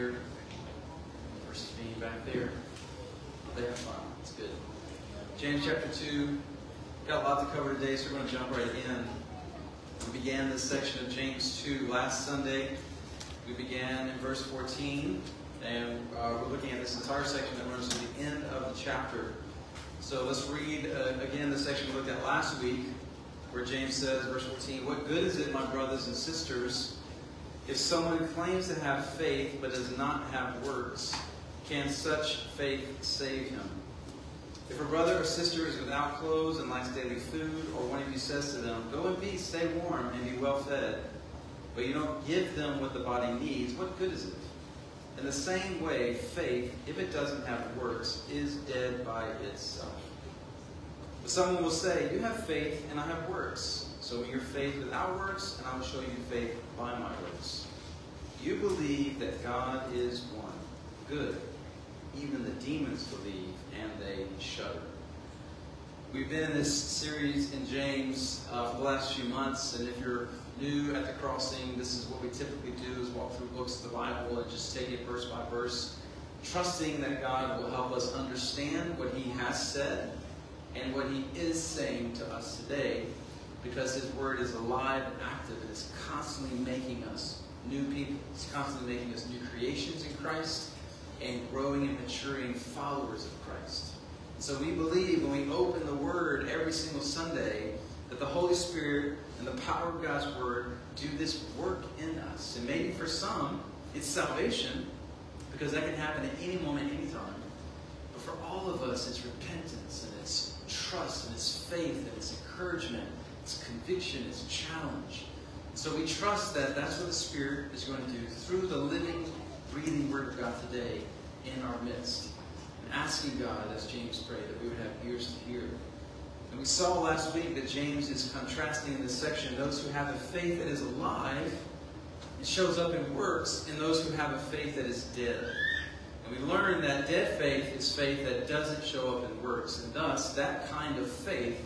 here versus being back there. They have fun. It's good. James chapter 2. Got a lot to cover today, so we're going to jump right in. We began this section of James 2 last Sunday. We began in verse 14, and uh, we're looking at this entire section that runs to the end of the chapter. So let's read uh, again the section we looked at last week, where James says, verse 14, What good is it, my brothers and sisters, if someone claims to have faith but does not have works? Can such faith save him? If a brother or sister is without clothes and lacks daily food, or one of you says to them, Go in peace, stay warm, and be well fed, but you don't give them what the body needs, what good is it? In the same way, faith, if it doesn't have works, is dead by itself. But someone will say, You have faith, and I have works. So your faith without works, and I will show you faith by my works. You believe that God is one. Good. Even the demons believe, and they shudder. We've been in this series in James uh, for the last few months, and if you're new at the crossing, this is what we typically do: is walk through books of the Bible and just take it verse by verse, trusting that God will help us understand what He has said and what He is saying to us today, because His Word is alive and active and is constantly making us new people. It's constantly making us new creations in Christ and growing and maturing followers of Christ. So we believe when we open the Word every single Sunday that the Holy Spirit and the power of God's Word do this work in us. And maybe for some, it's salvation, because that can happen at any moment, anytime. But for all of us, it's repentance and it's trust and it's faith and it's encouragement, it's conviction, it's challenge. So we trust that that's what the Spirit is going to do through the living, breathing Word of God today in our midst. And asking God, as James prayed, that we would have ears to hear. And we saw last week that James is contrasting in this section those who have a faith that is alive, it shows up in works, and those who have a faith that is dead. And we learned that dead faith is faith that doesn't show up in works, and thus that kind of faith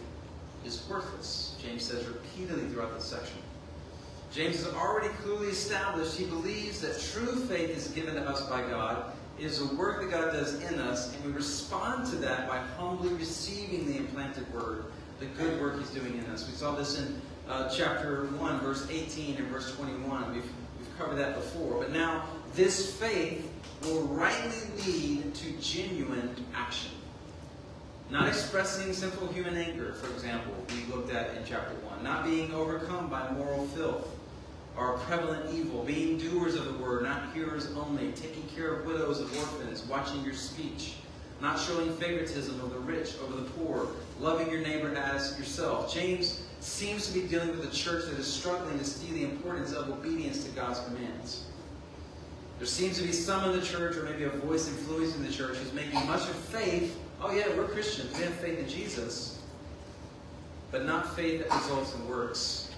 is worthless. James says repeatedly throughout this section. James has already clearly established he believes that true faith is given to us by God. It is a work that God does in us, and we respond to that by humbly receiving the implanted word, the good work he's doing in us. We saw this in uh, chapter 1, verse 18 and verse 21. We've, we've covered that before. But now, this faith will rightly lead to genuine action. Not expressing sinful human anger, for example, we looked at in chapter 1. Not being overcome by moral filth or prevalent evil, being doers of the word, not hearers only, taking care of widows and orphans, watching your speech, not showing favoritism of the rich over the poor, loving your neighbor as yourself. James seems to be dealing with a church that is struggling to see the importance of obedience to God's commands. There seems to be some in the church, or maybe a voice influencing the church, who's making much of faith. Oh, yeah, we're Christians. We have faith in Jesus. But not faith that results in works.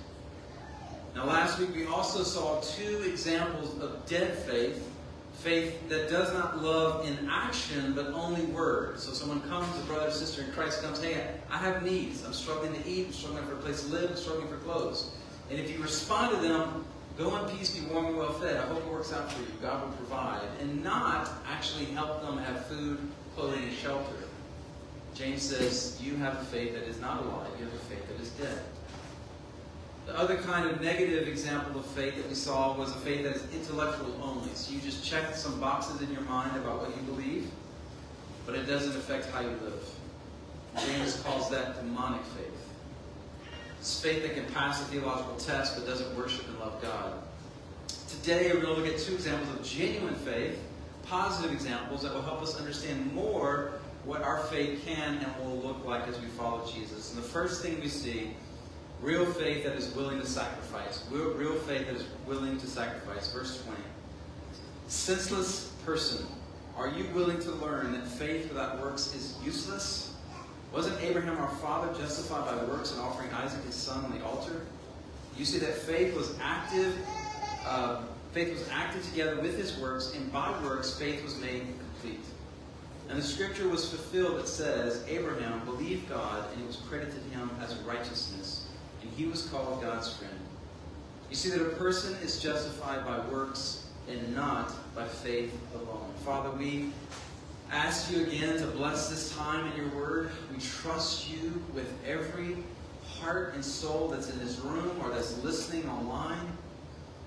Now, last week we also saw two examples of dead faith faith that does not love in action, but only words. So, someone comes, a brother or sister in Christ comes, Hey, I have needs. I'm struggling to eat, I'm struggling for a place to live, I'm struggling for clothes. And if you respond to them, Go in peace, be warm and well fed. I hope it works out for you. God will provide. And not actually help them have food, clothing, and shelter. James says, You have a faith that is not alive. You have a faith that is dead. The other kind of negative example of faith that we saw was a faith that is intellectual only. So you just check some boxes in your mind about what you believe, but it doesn't affect how you live. James calls that demonic faith. It's faith that can pass a theological test but doesn't worship and love God. Today, we're going to look at two examples of genuine faith, positive examples that will help us understand more what our faith can and will look like as we follow Jesus. And the first thing we see real faith that is willing to sacrifice. Real, real faith that is willing to sacrifice. Verse 20. Senseless person, are you willing to learn that faith without works is useless? Wasn't Abraham our father justified by works and offering Isaac his son on the altar? You see that faith was active. Uh, faith was active together with his works, and by works faith was made complete. And the scripture was fulfilled that says, Abraham believed God, and it was credited him as righteousness, and he was called God's friend. You see that a person is justified by works and not by faith alone. Father, we ask you again to bless this time in your word. We trust you with every heart and soul that's in this room or that's listening online.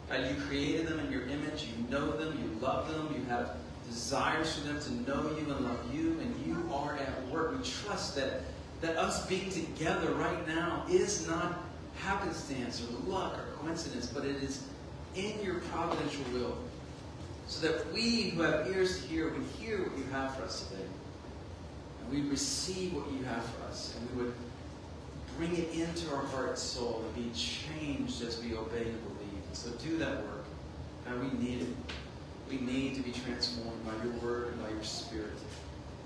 God, you created them in your image. You know them. You love them. You have desires for them to know you and love you, and you are at work. We trust that, that us being together right now is not happenstance or luck or coincidence, but it is in your providential will. So that we who have ears to hear would hear what you have for us today. And we receive what you have for us. And we would bring it into our heart and soul and be changed as we obey and believe. And so do that work. God, we need it. We need to be transformed by your word and by your spirit.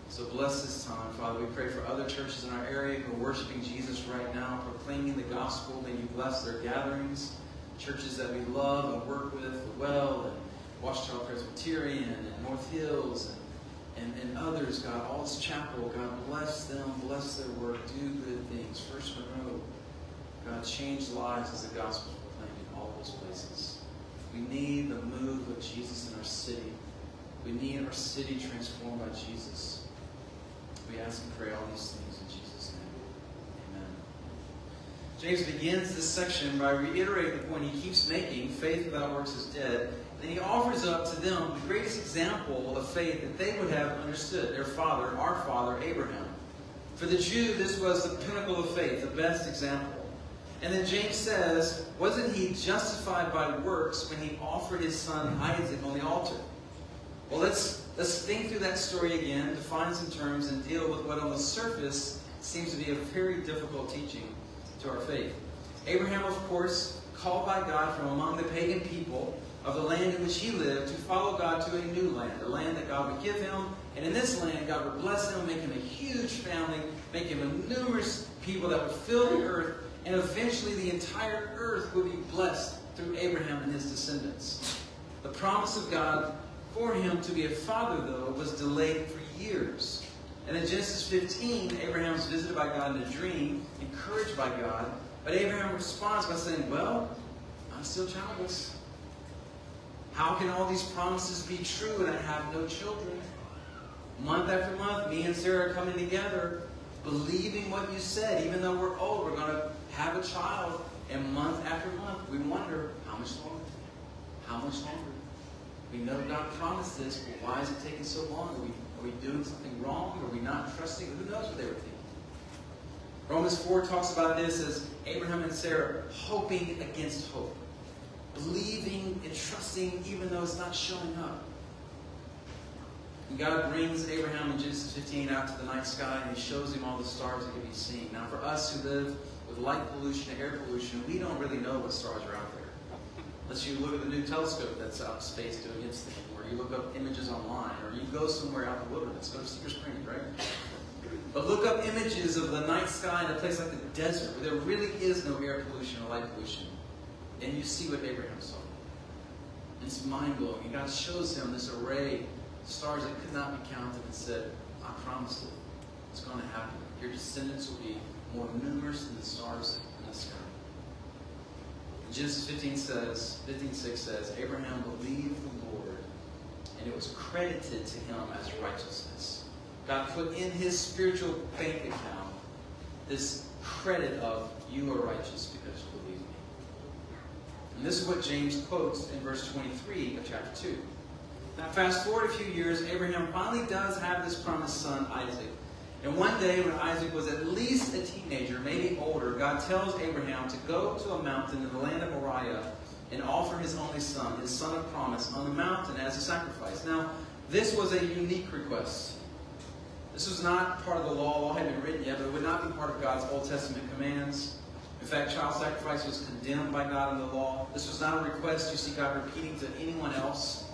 So bless this time, Father. We pray for other churches in our area who are worshiping Jesus right now, proclaiming the gospel. May you bless their gatherings. Churches that we love and work with, the Well and Watchtower Presbyterian and North Hills and, and, and others, God. Alls Chapel, God, bless them, bless their work, do good things. First Monroe, God, change lives as the gospel is proclaimed in all those places. We need the move of Jesus our city. We need our city transformed by Jesus. We ask and pray all these things in Jesus' name. Amen. James begins this section by reiterating the point he keeps making faith without works is dead. And he offers up to them the greatest example of faith that they would have understood their father, our father, Abraham. For the Jew, this was the pinnacle of faith, the best example. And then James says, Wasn't he justified by works when he offered his son Isaac on the altar? Well, let's Let's think through that story again, define some terms, and deal with what on the surface seems to be a very difficult teaching to our faith. Abraham, of course, called by God from among the pagan people of the land in which he lived to follow God to a new land, a land that God would give him. And in this land, God would bless him, make him a huge family, make him a numerous people that would fill the earth, and eventually the entire earth would be blessed through Abraham and his descendants. The promise of God for him to be a father, though, was delayed for years. And in Genesis 15, Abraham is visited by God in a dream, encouraged by God. But Abraham responds by saying, Well, I'm still childless. How can all these promises be true and I have no children? Month after month, me and Sarah are coming together, believing what you said. Even though we're old, we're going to have a child. And month after month, we wonder, how much longer? How much longer? We know God promised this, but why is it taking so long? Are we, are we doing something wrong? Are we not trusting? Who knows what they were thinking? Romans 4 talks about this as Abraham and Sarah hoping against hope, believing and trusting even though it's not showing up. God brings Abraham in Genesis 15 out to the night sky and he shows him all the stars that can be seen. Now, for us who live with light pollution air pollution, we don't really know what stars are out there. Unless you look at the new telescope that's out in space doing its thing, or you look up images online, or you go somewhere out in the wilderness, go to Cedar Springs, right? But look up images of the night sky in a place like the desert, where there really is no air pollution or light pollution. And you see what Abraham saw. It's mind blowing. And God shows him this array of stars that could not be counted and said, I promise it. It's going to happen. Your descendants will be more numerous than the stars in the sky. Genesis 15 says, 15:6 says, Abraham believed the Lord, and it was credited to him as righteousness. God put in his spiritual bank account this credit of you are righteous because you believe me. And this is what James quotes in verse 23 of chapter 2. Now, fast forward a few years, Abraham finally does have this promised son, Isaac. And one day, when Isaac was at least a teenager, maybe older, God tells Abraham to go to a mountain in the land of Moriah and offer his only son, his son of promise, on the mountain as a sacrifice. Now, this was a unique request. This was not part of the law. Law hadn't been written yet, but it would not be part of God's Old Testament commands. In fact, child sacrifice was condemned by God in the law. This was not a request you see God repeating to anyone else.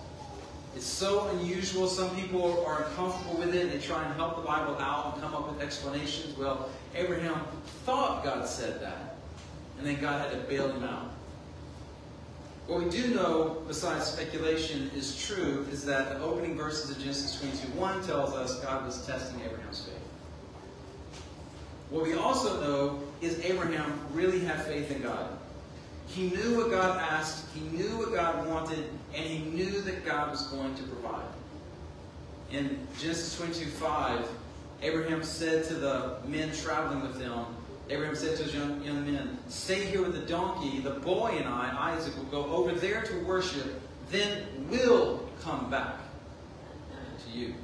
It's so unusual. Some people are uncomfortable with it they try and help the Bible out and come up with explanations. Well, Abraham thought God said that, and then God had to bail him out. What we do know, besides speculation, is true is that the opening verses of Genesis 22 1 tells us God was testing Abraham's faith. What we also know is Abraham really had faith in God. He knew what God asked, he knew what God wanted, and he knew that God was going to provide. In Genesis 22 5, Abraham said to the men traveling with him, Abraham said to his young, young men, Stay here with the donkey. The boy and I, Isaac, will go over there to worship, then we'll come back to you.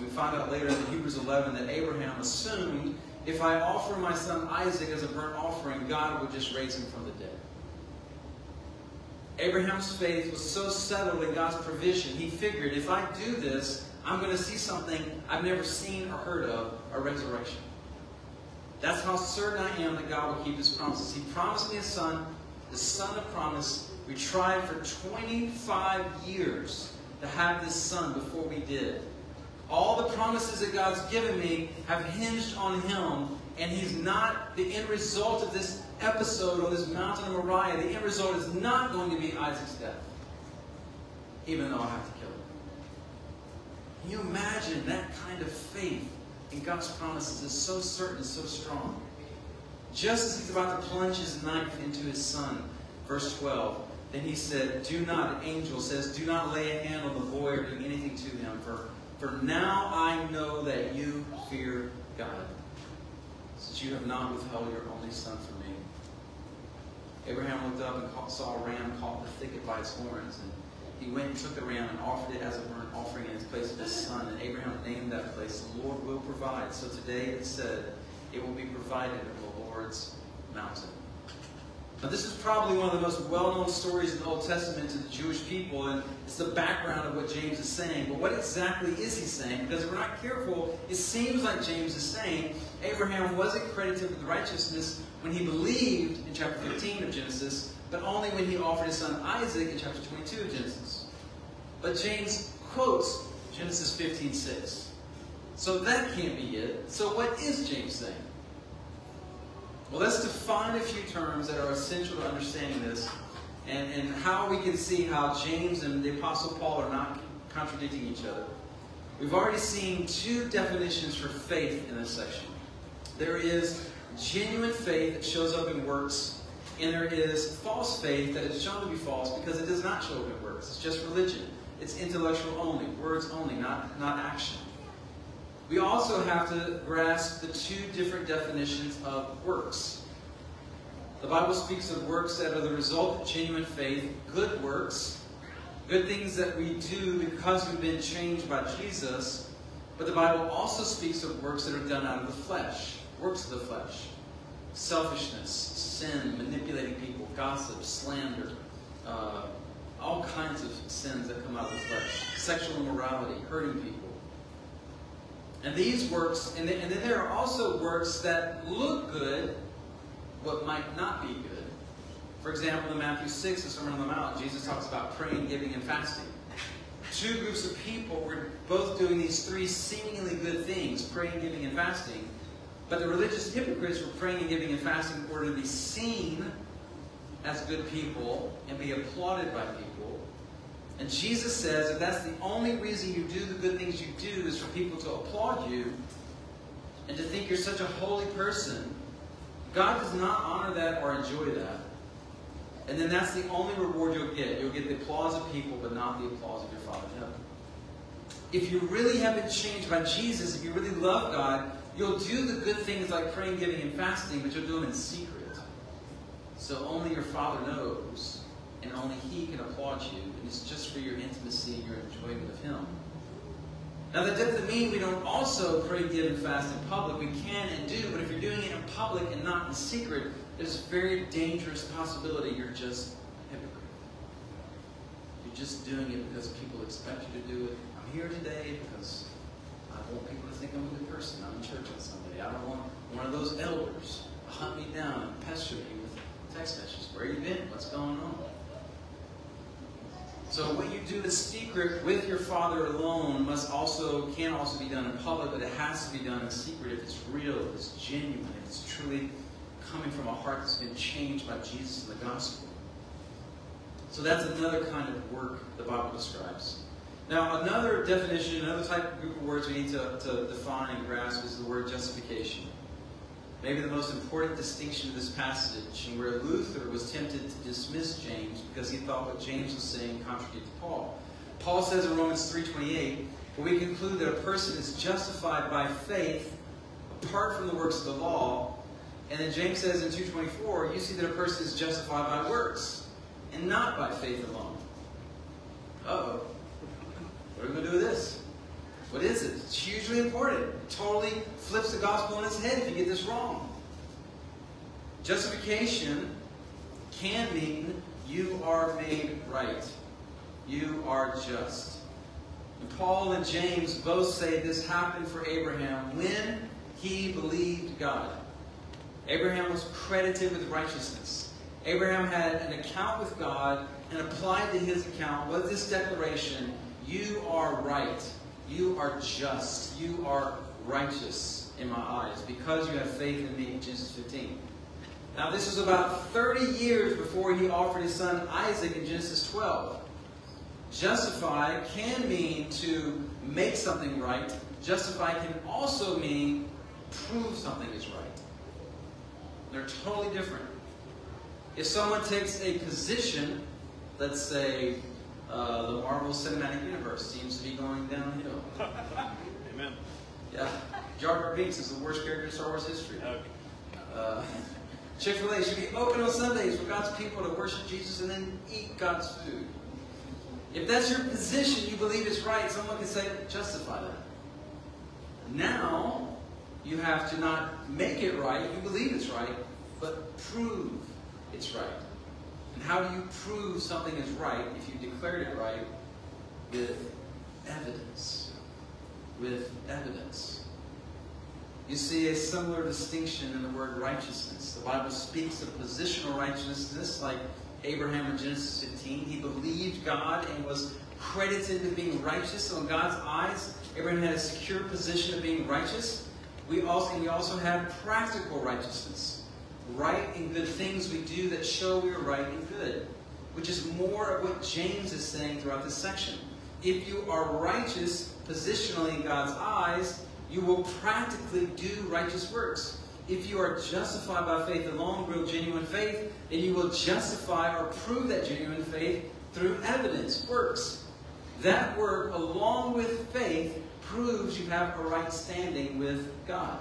We find out later in Hebrews 11 that Abraham assumed if I offer my son Isaac as a burnt offering, God would just raise him from the dead. Abraham's faith was so settled in God's provision, he figured if I do this, I'm going to see something I've never seen or heard of a resurrection. That's how certain I am that God will keep his promises. He promised me a son, the son of promise. We tried for 25 years to have this son before we did. All the promises that God's given me have hinged on him, and he's not the end result of this episode on this mountain of Moriah. The end result is not going to be Isaac's death, even though I have to kill him. Can you imagine that kind of faith in God's promises is so certain so strong? Just as he's about to plunge his knife into his son, verse 12, then he said, Do not, an angel says, do not lay a hand on the boy or do anything to him, for, for now I know that you fear God, since you have not withheld your only son from me. Abraham looked up and saw a ram caught in the thicket by its horns, and he went and took the ram and offered it as a burnt offering in its place of his son. And Abraham named that place, The Lord will provide. So today it said, It will be provided in the Lord's mountain. Now, this is probably one of the most well known stories in the Old Testament to the Jewish people, and it's the background of what James is saying. But what exactly is he saying? Because if we're not careful, it seems like James is saying Abraham wasn't credited with righteousness when he believed in chapter 15 of Genesis, but only when he offered his son Isaac in chapter 22 of Genesis. But James quotes Genesis 15:6. So that can't be it. So what is James saying? Well, let's define a few terms that are essential to understanding this and, and how we can see how James and the Apostle Paul are not contradicting each other. We've already seen two definitions for faith in this section. There is genuine faith that shows up in works, and there is false faith that is shown to be false because it does not show up in works. It's just religion. It's intellectual only, words only, not, not action. We also have to grasp the two different definitions of works. The Bible speaks of works that are the result of genuine faith, good works, good things that we do because we've been changed by Jesus. But the Bible also speaks of works that are done out of the flesh, works of the flesh. Selfishness, sin, manipulating people, gossip, slander, uh, all kinds of sins that come out of the flesh. Sexual immorality, hurting people. And these works, and then, there are also works that look good, but might not be good. For example, in Matthew 6, the Sermon on the Mount, Jesus talks about praying, giving, and fasting. Two groups of people were both doing these three seemingly good things praying, giving, and fasting. But the religious hypocrites were praying and giving and fasting in order to be seen as good people and be applauded by people. And Jesus says if that's the only reason you do the good things you do is for people to applaud you and to think you're such a holy person, God does not honor that or enjoy that. And then that's the only reward you'll get. You'll get the applause of people, but not the applause of your Father in heaven. If you really have been changed by Jesus, if you really love God, you'll do the good things like praying, giving, and fasting, but you'll do them in secret. So only your Father knows, and only He can applaud you, it's just for your intimacy and your enjoyment of Him. Now, that doesn't mean we don't also pray, give, and fast in public. We can and do, but if you're doing it in public and not in secret, there's a very dangerous possibility you're just a hypocrite. You're just doing it because people expect you to do it. I'm here today because I want people to think I'm a good person. I'm in church on Sunday. I don't want one of those elders to hunt me down and pester me with text messages. Where you been? What's going on? So what you do in secret with your father alone must also can also be done in public, but it has to be done in secret if it's real, if it's genuine, if it's truly coming from a heart that's been changed by Jesus and the gospel. So that's another kind of work the Bible describes. Now, another definition, another type of group of words we need to, to define and grasp is the word justification. Maybe the most important distinction of this passage, and where Luther was tempted to dismiss James because he thought what James was saying contradicted Paul. Paul says in Romans 3.28, "For we conclude that a person is justified by faith apart from the works of the law. And then James says in 2.24, you see that a person is justified by works and not by faith alone. Uh-oh. What are we going to do with this? What is it? It's hugely important. It totally flips the gospel on its head if you get this wrong. Justification can mean you are made right. You are just. And Paul and James both say this happened for Abraham when he believed God. Abraham was credited with righteousness. Abraham had an account with God, and applied to his account was this declaration You are right. You are just. You are righteous in my eyes because you have faith in me. Genesis 15. Now, this was about 30 years before he offered his son Isaac in Genesis 12. Justify can mean to make something right. Justify can also mean prove something is right. They're totally different. If someone takes a position, let's say uh, the Marvel Cinematic Universe seems to be going downhill. Amen. Yeah. Jar Jar Binks is the worst character in Star Wars history. Okay. Uh, Chick fil A should be open on Sundays for God's people to worship Jesus and then eat God's food. If that's your position, you believe it's right, someone can say, justify that. Now, you have to not make it right, you believe it's right, but prove it's right. And how do you prove something is right if you declared it right? With evidence. With evidence. You see a similar distinction in the word righteousness. The Bible speaks of positional righteousness like Abraham in Genesis 15. He believed God and was credited with being righteous. So in God's eyes, Abraham had a secure position of being righteous. We also, we also have practical righteousness. Right and good things we do that show we are right and good. Which is more of what James is saying throughout this section. If you are righteous positionally in God's eyes, you will practically do righteous works. If you are justified by faith alone, real genuine faith, then you will justify or prove that genuine faith through evidence, works. That work, along with faith, proves you have a right standing with God.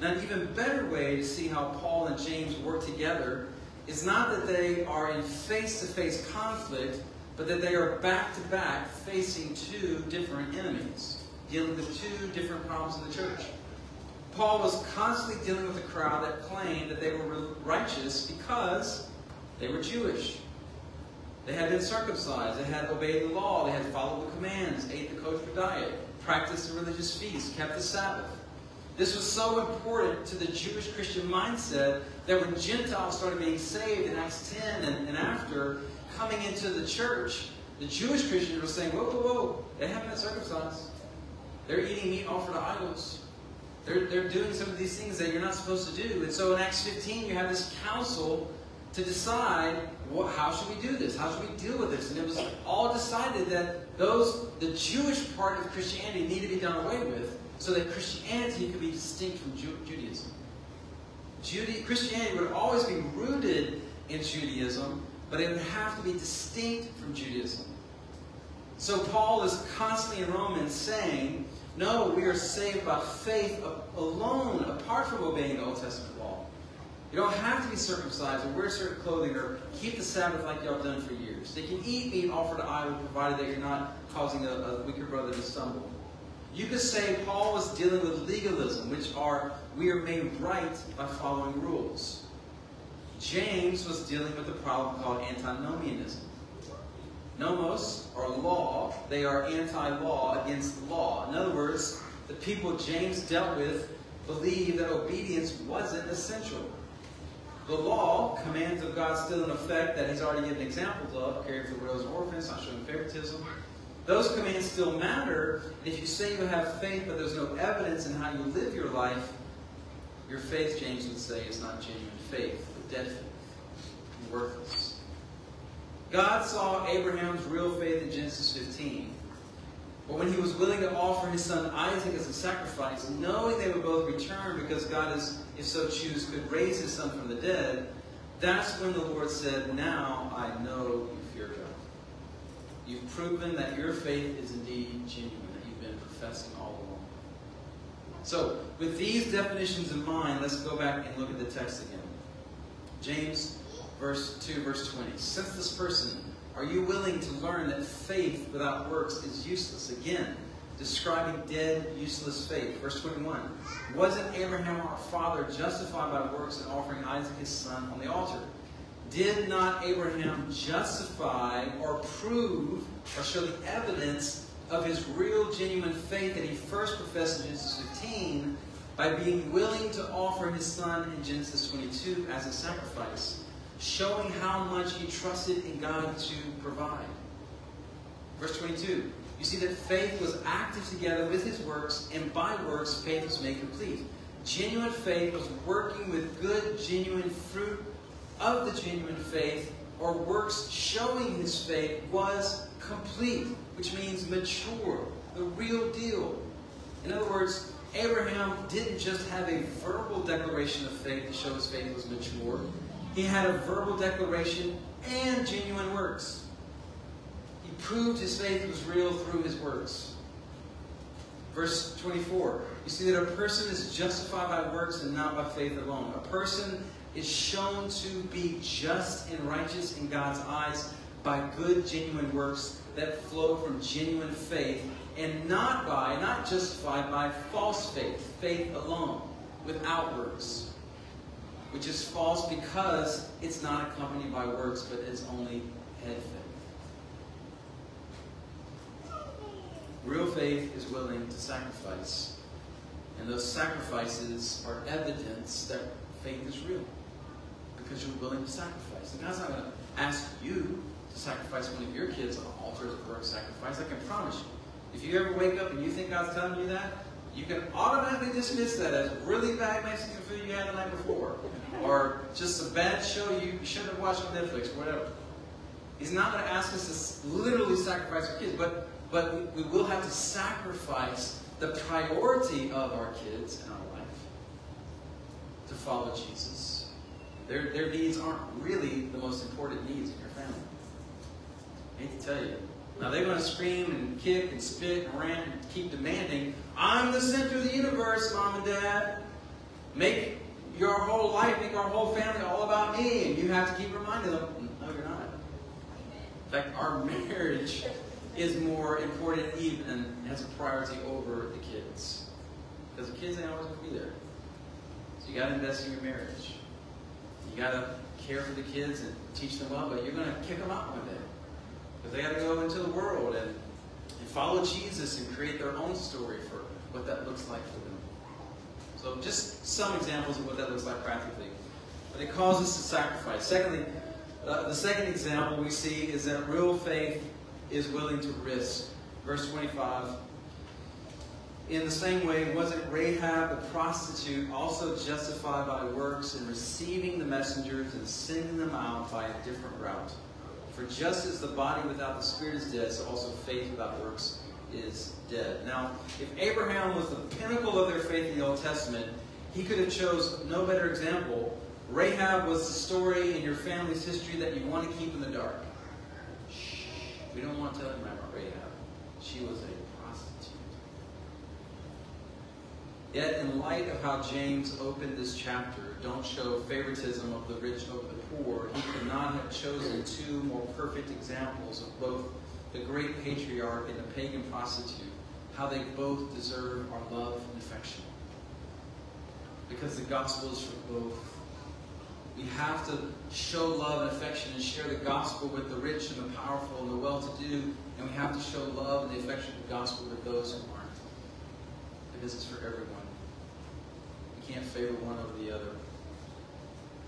Now, an even better way to see how Paul and James work together is not that they are in face to face conflict, but that they are back to back facing two different enemies, dealing with two different problems in the church. Paul was constantly dealing with a crowd that claimed that they were righteous because they were Jewish. They had been circumcised, they had obeyed the law, they had followed the commands, ate the kosher diet, practiced the religious feasts, kept the Sabbath. This was so important to the Jewish Christian mindset that when Gentiles started being saved in Acts 10 and, and after, coming into the church, the Jewish Christians were saying, whoa, whoa, whoa, they haven't been circumcised. They're eating meat offered to idols. They're, they're doing some of these things that you're not supposed to do. And so in Acts 15, you have this council to decide how should we do this? How should we deal with this? And it was all decided that those the Jewish part of Christianity needed to be done away with so that Christianity could be distinct from Ju- Judaism. Christianity would always be rooted in Judaism, but it would have to be distinct from Judaism. So Paul is constantly in Romans saying, no, we are saved by faith alone, apart from obeying the Old Testament law. You don't have to be circumcised or wear certain clothing or keep the Sabbath like y'all done for years. They can eat meat offered to idols provided that you're not causing a, a weaker brother to stumble. You could say Paul was dealing with legalism, which are we are made right by following rules. James was dealing with a problem called antinomianism. Nomos, or law, they are anti-law against the law. In other words, the people James dealt with believed that obedience wasn't essential. The law, commands of God still in effect that he's already given examples of, caring for widows and orphans, not showing favoritism. Those commands still matter. If you say you have faith, but there's no evidence in how you live your life, your faith, James would say, is not genuine faith, but dead faith. Worthless. God saw Abraham's real faith in Genesis 15. But when he was willing to offer his son Isaac as a sacrifice, knowing they would both return because God, is, if so choose, could raise his son from the dead, that's when the Lord said, Now I know. You've proven that your faith is indeed genuine, that you've been professing all along. So, with these definitions in mind, let's go back and look at the text again. James verse 2, verse 20. Since this person, are you willing to learn that faith without works is useless? Again, describing dead, useless faith. Verse 21. Wasn't Abraham our father justified by works in offering Isaac his son on the altar? Did not Abraham justify or prove or show the evidence of his real, genuine faith that he first professed in Genesis 15 by being willing to offer his son in Genesis 22 as a sacrifice, showing how much he trusted in God to provide? Verse 22. You see that faith was active together with his works, and by works, faith was made complete. Genuine faith was working with good, genuine fruit of the genuine faith, or works showing his faith, was complete, which means mature, the real deal. In other words, Abraham didn't just have a verbal declaration of faith to show his faith was mature, he had a verbal declaration and genuine works He proved his faith was real through his works. Verse 24, you see that a person is justified by works and not by faith alone. A person is shown to be just and righteous in God's eyes by good, genuine works that flow from genuine faith and not by, not justified by false faith, faith alone, without works, which is false because it's not accompanied by works, but it's only head faith. Real faith is willing to sacrifice. And those sacrifices are evidence that faith is real. Because you're willing to sacrifice. And God's not going to ask you to sacrifice one of your kids on the altar as a sacrifice. I can promise you. If you ever wake up and you think God's telling you that, you can automatically dismiss that as really bad Mexican food you had the night before. Or just a bad show you shouldn't have watched on Netflix, or whatever. He's not going to ask us to literally sacrifice our kids, but but we, will have to sacrifice the priority of our kids in our life to follow Jesus. Their, their needs aren't really the most important needs in your family. I hate to tell you. Now they're going to scream and kick and spit and rant and keep demanding, I'm the center of the universe, mom and dad. Make your whole life, make our whole family all about me. And you have to keep reminding them, mm, no, you're not. In fact, our marriage is more important even has a priority over the kids. Because the kids ain't always going to be there. So you got to invest in your marriage. You got to care for the kids and teach them well, but you're going to kick them out one day. Because they got to go into the world and, and follow Jesus and create their own story for what that looks like for them. So just some examples of what that looks like practically. But it calls us to sacrifice. Secondly, uh, the second example we see is that real faith is willing to risk. Verse 25. In the same way, wasn't Rahab the prostitute also justified by works in receiving the messengers and sending them out by a different route? For just as the body without the spirit is dead, so also faith without works is dead. Now, if Abraham was the pinnacle of their faith in the Old Testament, he could have chose no better example. Rahab was the story in your family's history that you want to keep in the dark. Shh, We don't want to tell him about Rahab. She was a prostitute. Yet, in light of how James opened this chapter, don't show favoritism of the rich over the poor, he could not have chosen two more perfect examples of both the great patriarch and the pagan prostitute, how they both deserve our love and affection. Because the gospel is for both we have to show love and affection and share the gospel with the rich and the powerful and the well-to-do, and we have to show love and the affection of the gospel with those who aren't. Because it's for everyone. Can't favor one over the other.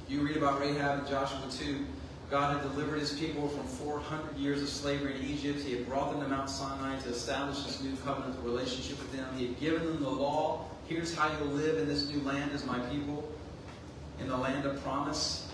You read about Rahab in Joshua 2. God had delivered his people from 400 years of slavery in Egypt. He had brought them to Mount Sinai to establish this new covenant relationship with them. He had given them the law. Here's how you'll live in this new land as my people in the land of promise.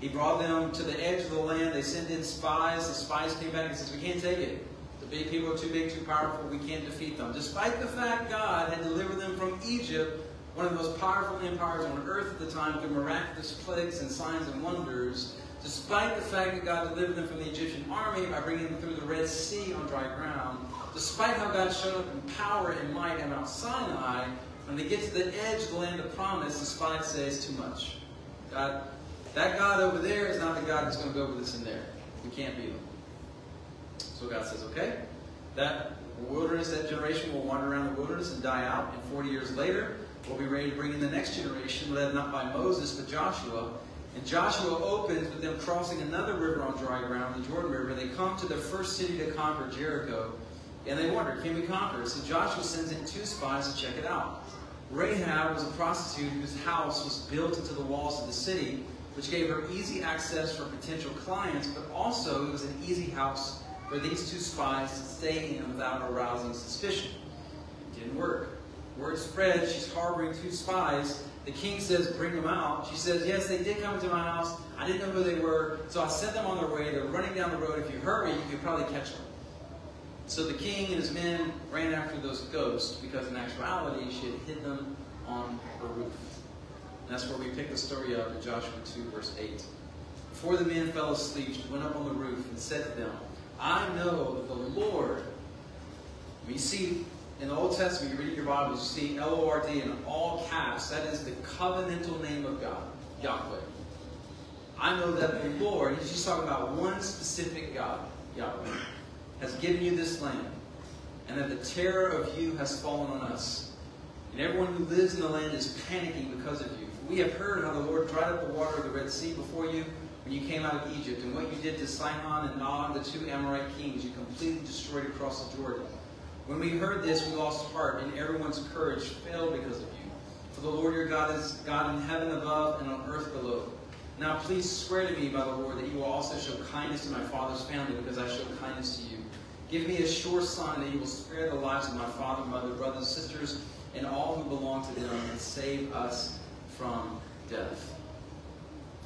He brought them to the edge of the land. They sent in spies. The spies came back and says, We can't take it. The big people are too big, too powerful. We can't defeat them. Despite the fact God had delivered them from Egypt, one of the most powerful empires on earth at the time, through miraculous plagues and signs and wonders, despite the fact that God delivered them from the Egyptian army by bringing them through the Red Sea on dry ground, despite how God showed up in power and might at Mount Sinai, when they get to the edge of the land of promise, the spies say it's too much. God, that God over there is not the God that's going to go with us in there. We can't beat him. So God says, okay, that wilderness, that generation will wander around the wilderness and die out. And 40 years later, we'll be ready to bring in the next generation, led not by Moses, but Joshua. And Joshua opens with them crossing another river on dry ground, the Jordan River. They come to the first city to conquer, Jericho. And they wonder, can we conquer it? So Joshua sends in two spies to check it out. Rahab was a prostitute whose house was built into the walls of the city, which gave her easy access for potential clients, but also it was an easy house for these two spies to stay in without arousing suspicion. It didn't work. Word spread, she's harboring two spies. The king says, bring them out. She says, yes, they did come into my house. I didn't know who they were, so I sent them on their way. They're running down the road. If you hurry, you could probably catch them. So the king and his men ran after those ghosts because in actuality she had hid them on her roof. And that's where we pick the story up in Joshua 2, verse 8. Before the men fell asleep, she went up on the roof and said to them, I know the Lord, we see in the Old Testament, you read your Bibles, you see L-O-R-D in all caps. That is the covenantal name of God, Yahweh. I know that the Lord, he's just talking about one specific God, Yahweh, has given you this land, and that the terror of you has fallen on us. And everyone who lives in the land is panicking because of you. We have heard how the Lord dried up the water of the Red Sea before you when you came out of Egypt, and what you did to Sihon and Og, the two Amorite kings, you completely destroyed across the Jordan. When we heard this, we lost heart, and everyone's courage failed because of you. For the Lord your God is God in heaven above and on earth below. Now please swear to me by the Lord that you will also show kindness to my father's family because I showed kindness to you. Give me a sure sign that you will spare the lives of my father, mother, brothers, sisters, and all who belong to them, and save us from death.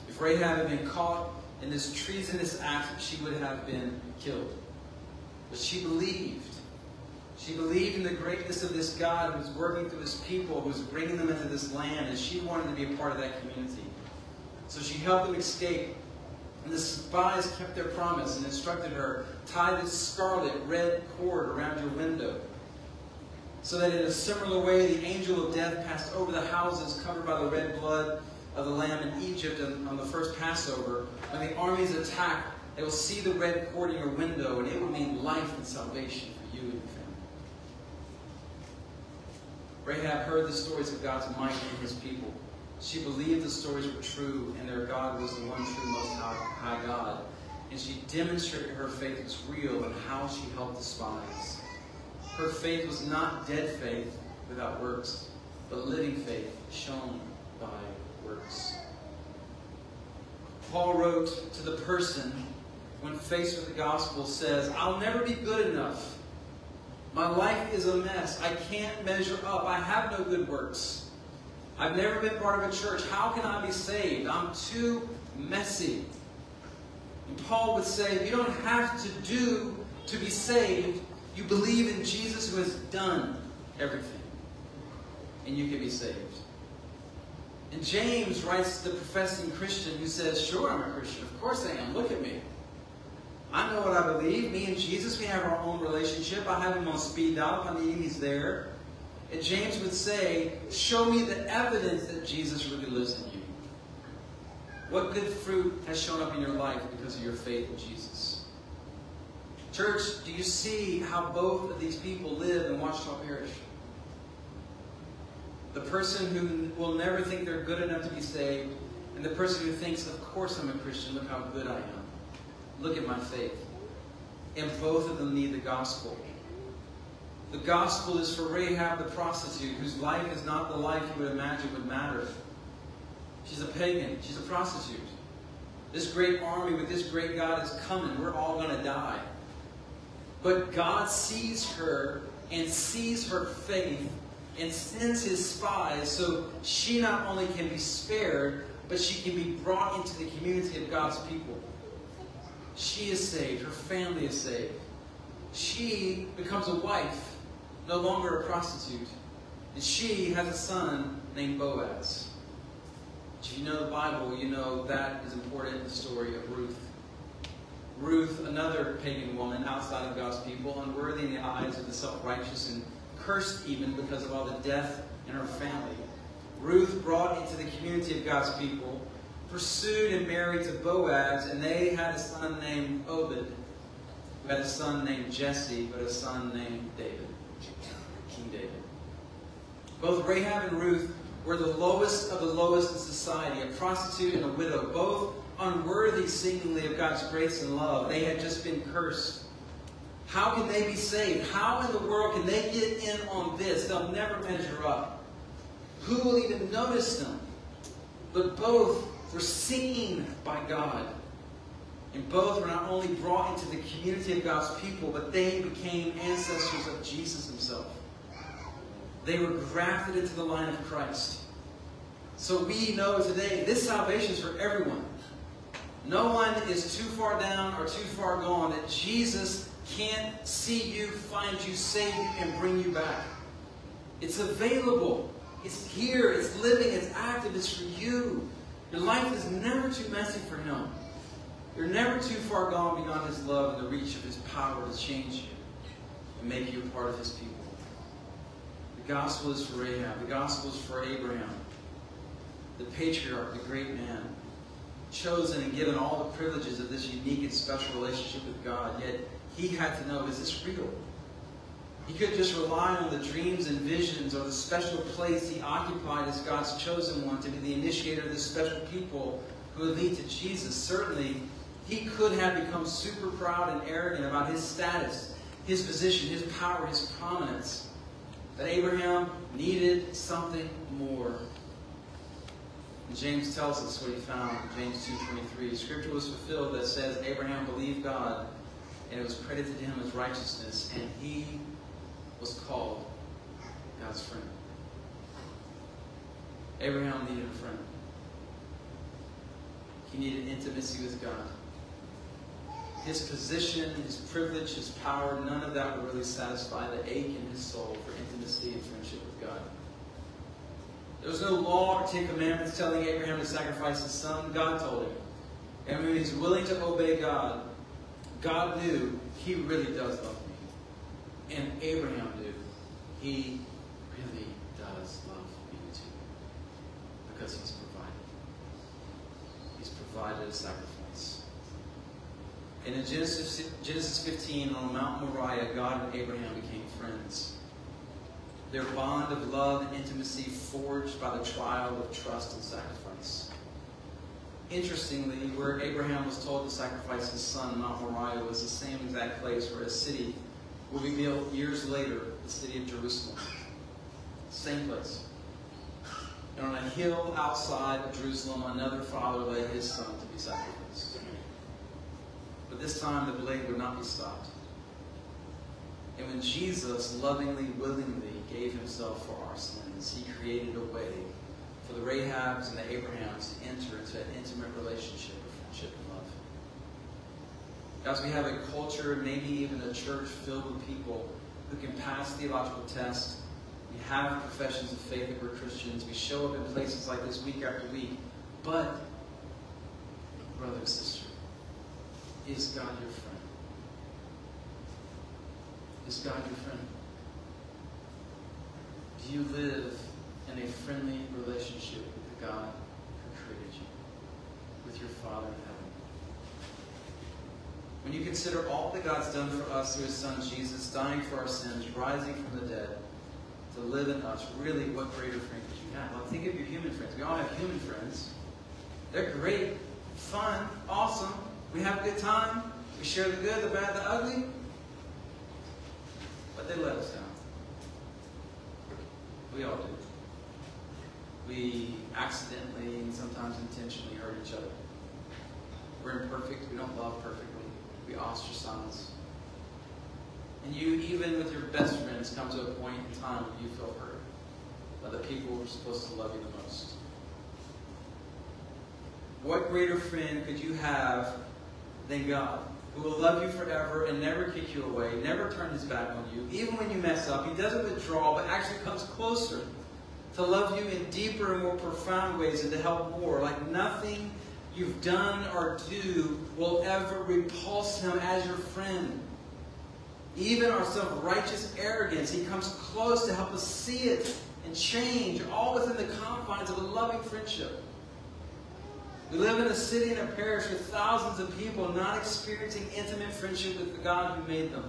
If Rahab had been caught in this treasonous act, she would have been killed. But she believed. She believed in the greatness of this God who's working through his people, who's bringing them into this land, and she wanted to be a part of that community. So she helped them escape. And the spies kept their promise and instructed her tie this scarlet red cord around your window. So that in a similar way, the angel of death passed over the houses covered by the red blood of the lamb in Egypt on the first Passover. When the armies attack, they will see the red cord in your window, and it will mean life and salvation for you and your. Rahab heard the stories of God's might in his people. She believed the stories were true, and their God was the one true, most high God. And she demonstrated her faith was real and how she helped the spies. Her faith was not dead faith without works, but living faith shown by works. Paul wrote to the person when faced with the gospel says, I'll never be good enough. My life is a mess. I can't measure up. I have no good works. I've never been part of a church. How can I be saved? I'm too messy. And Paul would say, you don't have to do to be saved. You believe in Jesus who has done everything. And you can be saved. And James writes to the professing Christian who says, Sure, I'm a Christian. Of course I am. Look at me. I know what I believe. Me and Jesus, we have our own relationship. I have him on speed dial. If I need him, he's there. And James would say, Show me the evidence that Jesus really lives in you. What good fruit has shown up in your life because of your faith in Jesus? Church, do you see how both of these people live in Ouachita Parish? The person who will never think they're good enough to be saved, and the person who thinks, of course I'm a Christian, look how good I am. Look at my faith. And both of them need the gospel. The gospel is for Rahab the prostitute, whose life is not the life you would imagine would matter. She's a pagan. She's a prostitute. This great army with this great God is coming. We're all going to die. But God sees her and sees her faith and sends his spies so she not only can be spared, but she can be brought into the community of God's people. She is saved. Her family is saved. she becomes a wife, no longer a prostitute. And she has a son named Boaz. If you know the Bible, you know that is important in the story of Ruth. Ruth, another pagan woman outside of God's people, unworthy in the eyes of the self righteous and cursed even because of all the death in her family. Ruth brought into the community of God's people, pursued and married to Boaz, and they had a son named Obed, who had a son named Jesse, but a son named David, King David. Both Rahab and Ruth were the lowest of the lowest in society, a prostitute and a widow, both unworthy seemingly of God's grace and love. They had just been cursed. How can they be saved? How in the world can they get in on this? They'll never measure up. Who will even notice them? But both were seen by God. And both were not only brought into the community of God's people, but they became ancestors of Jesus himself. They were grafted into the line of Christ. So we know today this salvation is for everyone. No one is too far down or too far gone that Jesus can't see you, find you, save you, and bring you back. It's available. It's here. It's living. It's active. It's for you. Your life is never too messy for Him. You're never too far gone beyond His love and the reach of His power to change you and make you a part of His people. The gospel is for Rahab. The gospel is for Abraham, the patriarch, the great man, chosen and given all the privileges of this unique and special relationship with God. Yet he had to know, is this real? He could just rely on the dreams and visions or the special place he occupied as God's chosen one to be the initiator of this special people who would lead to Jesus. Certainly, he could have become super proud and arrogant about his status, his position, his power, his prominence But Abraham needed something more. And James tells us what he found in James 2.23. Scripture was fulfilled that says Abraham believed God and it was credited to him as righteousness and he was called God's friend. Abraham needed a friend. He needed intimacy with God his position, his privilege, his power, none of that would really satisfy the ache in his soul for intimacy and friendship with God. There was no law or Ten Commandments telling Abraham to sacrifice his son. God told him. And when he's willing to obey God, God knew he really does love me. And Abraham knew he really does love me too. Because he's provided. He's provided a sacrifice. And in Genesis, Genesis 15, on Mount Moriah, God and Abraham became friends. Their bond of love and intimacy forged by the trial of trust and sacrifice. Interestingly, where Abraham was told to sacrifice his son, Mount Moriah, was the same exact place where a city will be built years later, the city of Jerusalem. Same place. And on a hill outside of Jerusalem, another father led his son to be sacrificed. But this time the blade would not be stopped. And when Jesus lovingly, willingly gave himself for our sins, he created a way for the Rahabs and the Abrahams to enter into an intimate relationship of friendship As we have a culture, maybe even a church filled with people who can pass theological tests, we have professions of faith that we're Christians, we show up in places like this week after week, but, brother and sister, is God your friend? Is God your friend? Do you live in a friendly relationship with the God who created you, with your Father in heaven? When you consider all that God's done for us through His Son Jesus, dying for our sins, rising from the dead, to live in us, really, what greater friend could you have? Well, think of your human friends. We all have human friends. They're great, fun, awesome, we have a good time. We share the good, the bad, the ugly. But they let us down. We all do. We accidentally and sometimes intentionally hurt each other. We're imperfect. We don't love perfectly. We ostracize. And you, even with your best friends, come to a point in time where you feel hurt by the people who are supposed to love you the most. What greater friend could you have than God. who will love you forever and never kick you away, never turn his back on you. Even when you mess up, he doesn't withdraw, but actually comes closer to love you in deeper and more profound ways and to help more. Like nothing you've done or do will ever repulse him as your friend. Even our self righteous arrogance, he comes close to help us see it and change, all within the confines of a loving friendship. We live in a city and a parish with thousands of people not experiencing intimate friendship with the God who made them.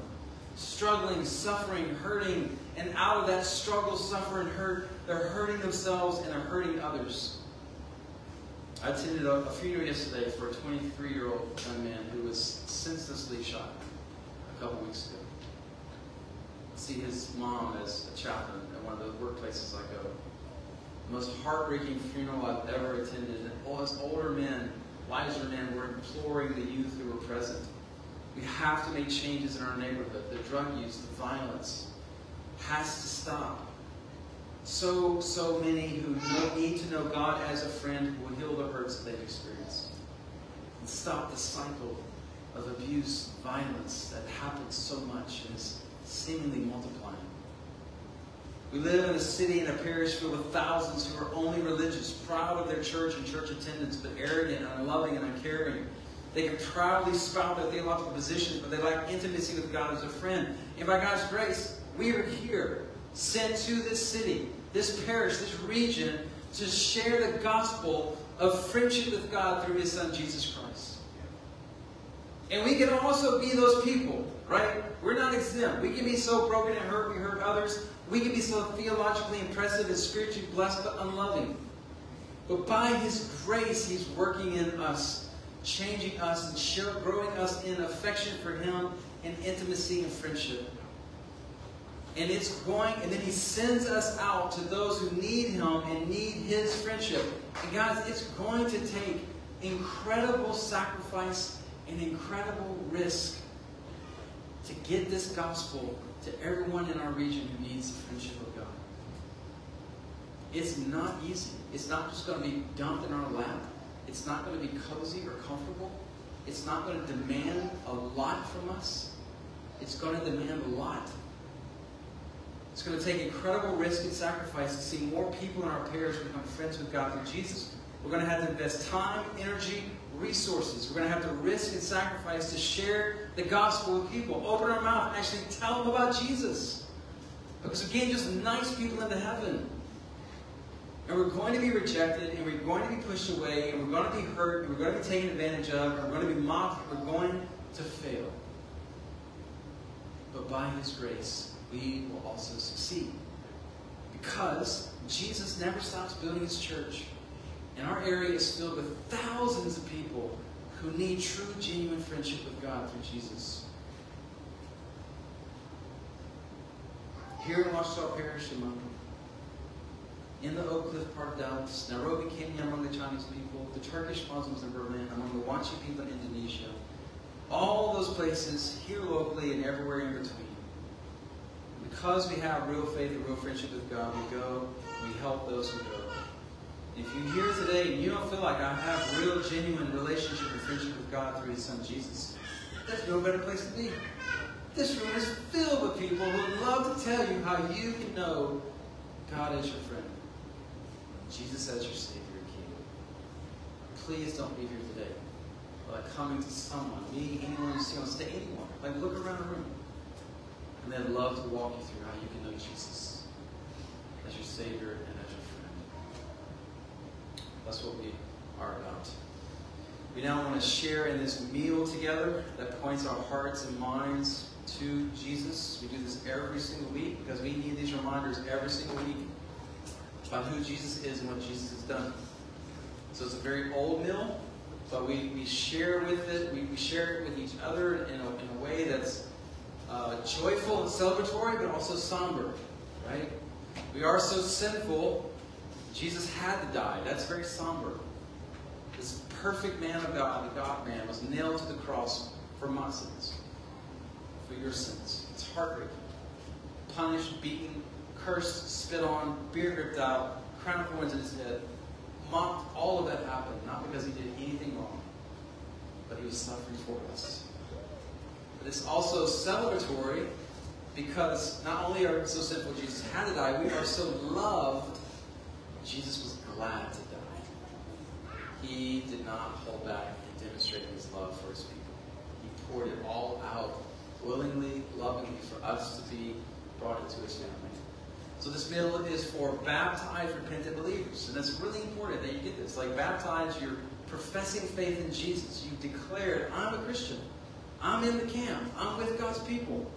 Struggling, suffering, hurting, and out of that struggle, suffer, and hurt, they're hurting themselves and they're hurting others. I attended a, a funeral yesterday for a 23 year old young man who was senselessly shot a couple weeks ago. I See his mom as a chaplain at one of the workplaces I go the most heartbreaking funeral I've ever attended. And all us older men, wiser men, were imploring the youth who were present. We have to make changes in our neighborhood. The drug use, the violence has to stop. So, so many who know, need to know God as a friend who will heal the hurts that they've experienced. And stop the cycle of abuse, violence that happens so much and is seemingly multiplying. We live in a city and a parish filled with thousands who are only religious, proud of their church and church attendance, but arrogant, unloving, and uncaring. They can proudly spout their theological positions, but they lack intimacy with God as a friend. And by God's grace, we are here, sent to this city, this parish, this region, to share the gospel of friendship with God through His Son, Jesus Christ. And we can also be those people, right? We're not exempt. We can be so broken and hurt, we hurt others. We can be so theologically impressive and spiritually blessed, but unloving. But by His grace, He's working in us, changing us, and growing us in affection for Him and intimacy and friendship. And it's going, and then He sends us out to those who need Him and need His friendship. And guys, it's going to take incredible sacrifice and incredible risk to get this gospel to everyone in our region who needs the friendship of God. It's not easy. It's not just going to be dumped in our lap. It's not going to be cozy or comfortable. It's not going to demand a lot from us. It's going to demand a lot. It's going to take incredible risk and sacrifice to see more people in our parish become friends with God through Jesus. We're going to have to invest time, energy, resources. We're going to have to risk and sacrifice to share the gospel with people. Open our mouth and actually tell them about Jesus. Because can't just nice people into heaven. And we're going to be rejected, and we're going to be pushed away, and we're going to be hurt, and we're going to be taken advantage of, and we're going to be mocked, and we're going to fail. But by His grace, we will also succeed. Because Jesus never stops building His church. And our area is filled with thousands of people who need true, genuine friendship with God through Jesus. Here in Ouachita Parish, among in the Oak Cliff part of Dallas, Nairobi, Kenya, among the Chinese people, the Turkish Muslims in Berlin, among the Wanchi people in Indonesia, all those places, here locally and everywhere in between. Because we have real faith and real friendship with God, we go, we help those who go. If you're here today and you don't feel like I have real, genuine relationship and friendship with God through His Son Jesus, there's no better place to be. This room is filled with people who would love to tell you how you can know God as your friend, Jesus as your Savior and King. Please don't leave here today like coming to someone, me, anyone you see on stage, anyone. Like look around the room, and they'd love to walk you through how you can know Jesus as your Savior and as your friend. that's what we are about. We now want to share in this meal together that points our hearts and minds to Jesus. We do this every single week because we need these reminders every single week about who Jesus is and what Jesus has done. So it's a very old meal, but we, we share with it, we, we share it with each other in a, in a way that's uh, joyful and celebratory, but also somber, right? We are so sinful Jesus had to die. That's very somber. This perfect man of God, the God man, was nailed to the cross for my sins, for your sins. It's heartbreaking. Punished, beaten, cursed, spit on, beard ripped out, crown of thorns in his head. Mocked. All of that happened, not because he did anything wrong, but he was suffering for us. But it's also celebratory because not only are we so sinful, Jesus had to die, we are so loved, Jesus was glad to die. He did not hold back in demonstrating his love for his people. He poured it all out willingly, lovingly for us to be brought into his family. So this meal is for baptized, repentant believers. And it's really important that you get this. Like baptized, you're professing faith in Jesus. You've declared, I'm a Christian. I'm in the camp. I'm with God's people.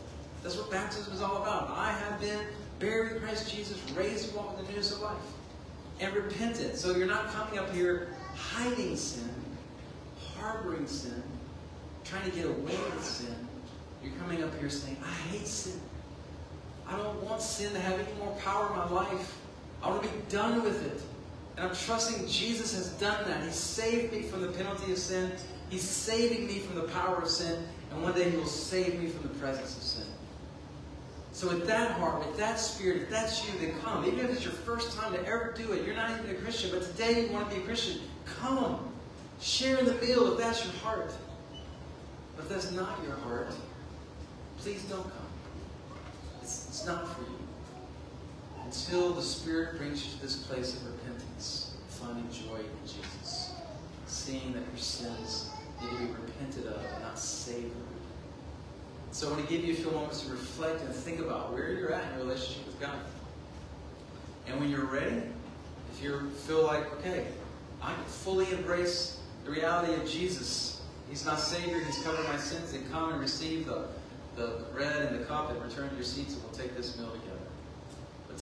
That's what baptism is all about. I have been buried in Christ Jesus, raised to walk in the newness of life. And repentant. So you're not coming up here hiding sin, harboring sin, trying to get away with sin. You're coming up here saying, I hate sin. I don't want sin to have any more power in my life. I want to be done with it. And I'm trusting Jesus has done that. He saved me from the penalty of sin. He's saving me from the power of sin. And one day He will save me from the presence of sin. So with that heart, with that spirit, if that's you, then come. Even if it's your first time to ever do it, you're not even a Christian, but today you want to be a Christian, come. Share in the meal if that's your heart. But if that's not your heart, please don't come. It's, it's not for you. Until the Spirit brings you to this place of repentance, finding joy in Jesus, seeing that your sins need to be repented of and not savored. So I want to give you a few moments to reflect and think about where you're at in your relationship with God. And when you're ready, if you feel like, okay, I can fully embrace the reality of Jesus. He's my Savior. He's covered my sins. Then come and receive the, the bread and the cup and return to your seats and we'll take this meal together.